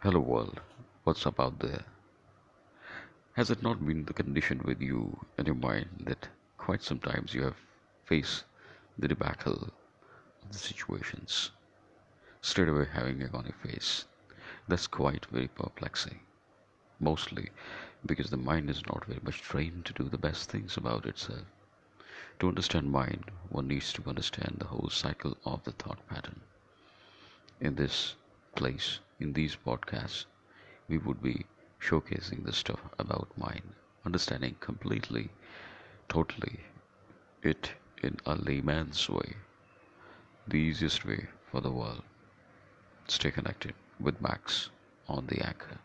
Hello world, what's up out there? Has it not been the condition with you and your mind that quite sometimes you have faced the debacle of the situations, straight away having egg on your face? That's quite very perplexing. Mostly because the mind is not very much trained to do the best things about itself. To understand mind, one needs to understand the whole cycle of the thought pattern. In this place, in these podcasts, we would be showcasing the stuff about mind, understanding completely, totally it in a layman's way, the easiest way for the world. Stay connected with Max on the anchor.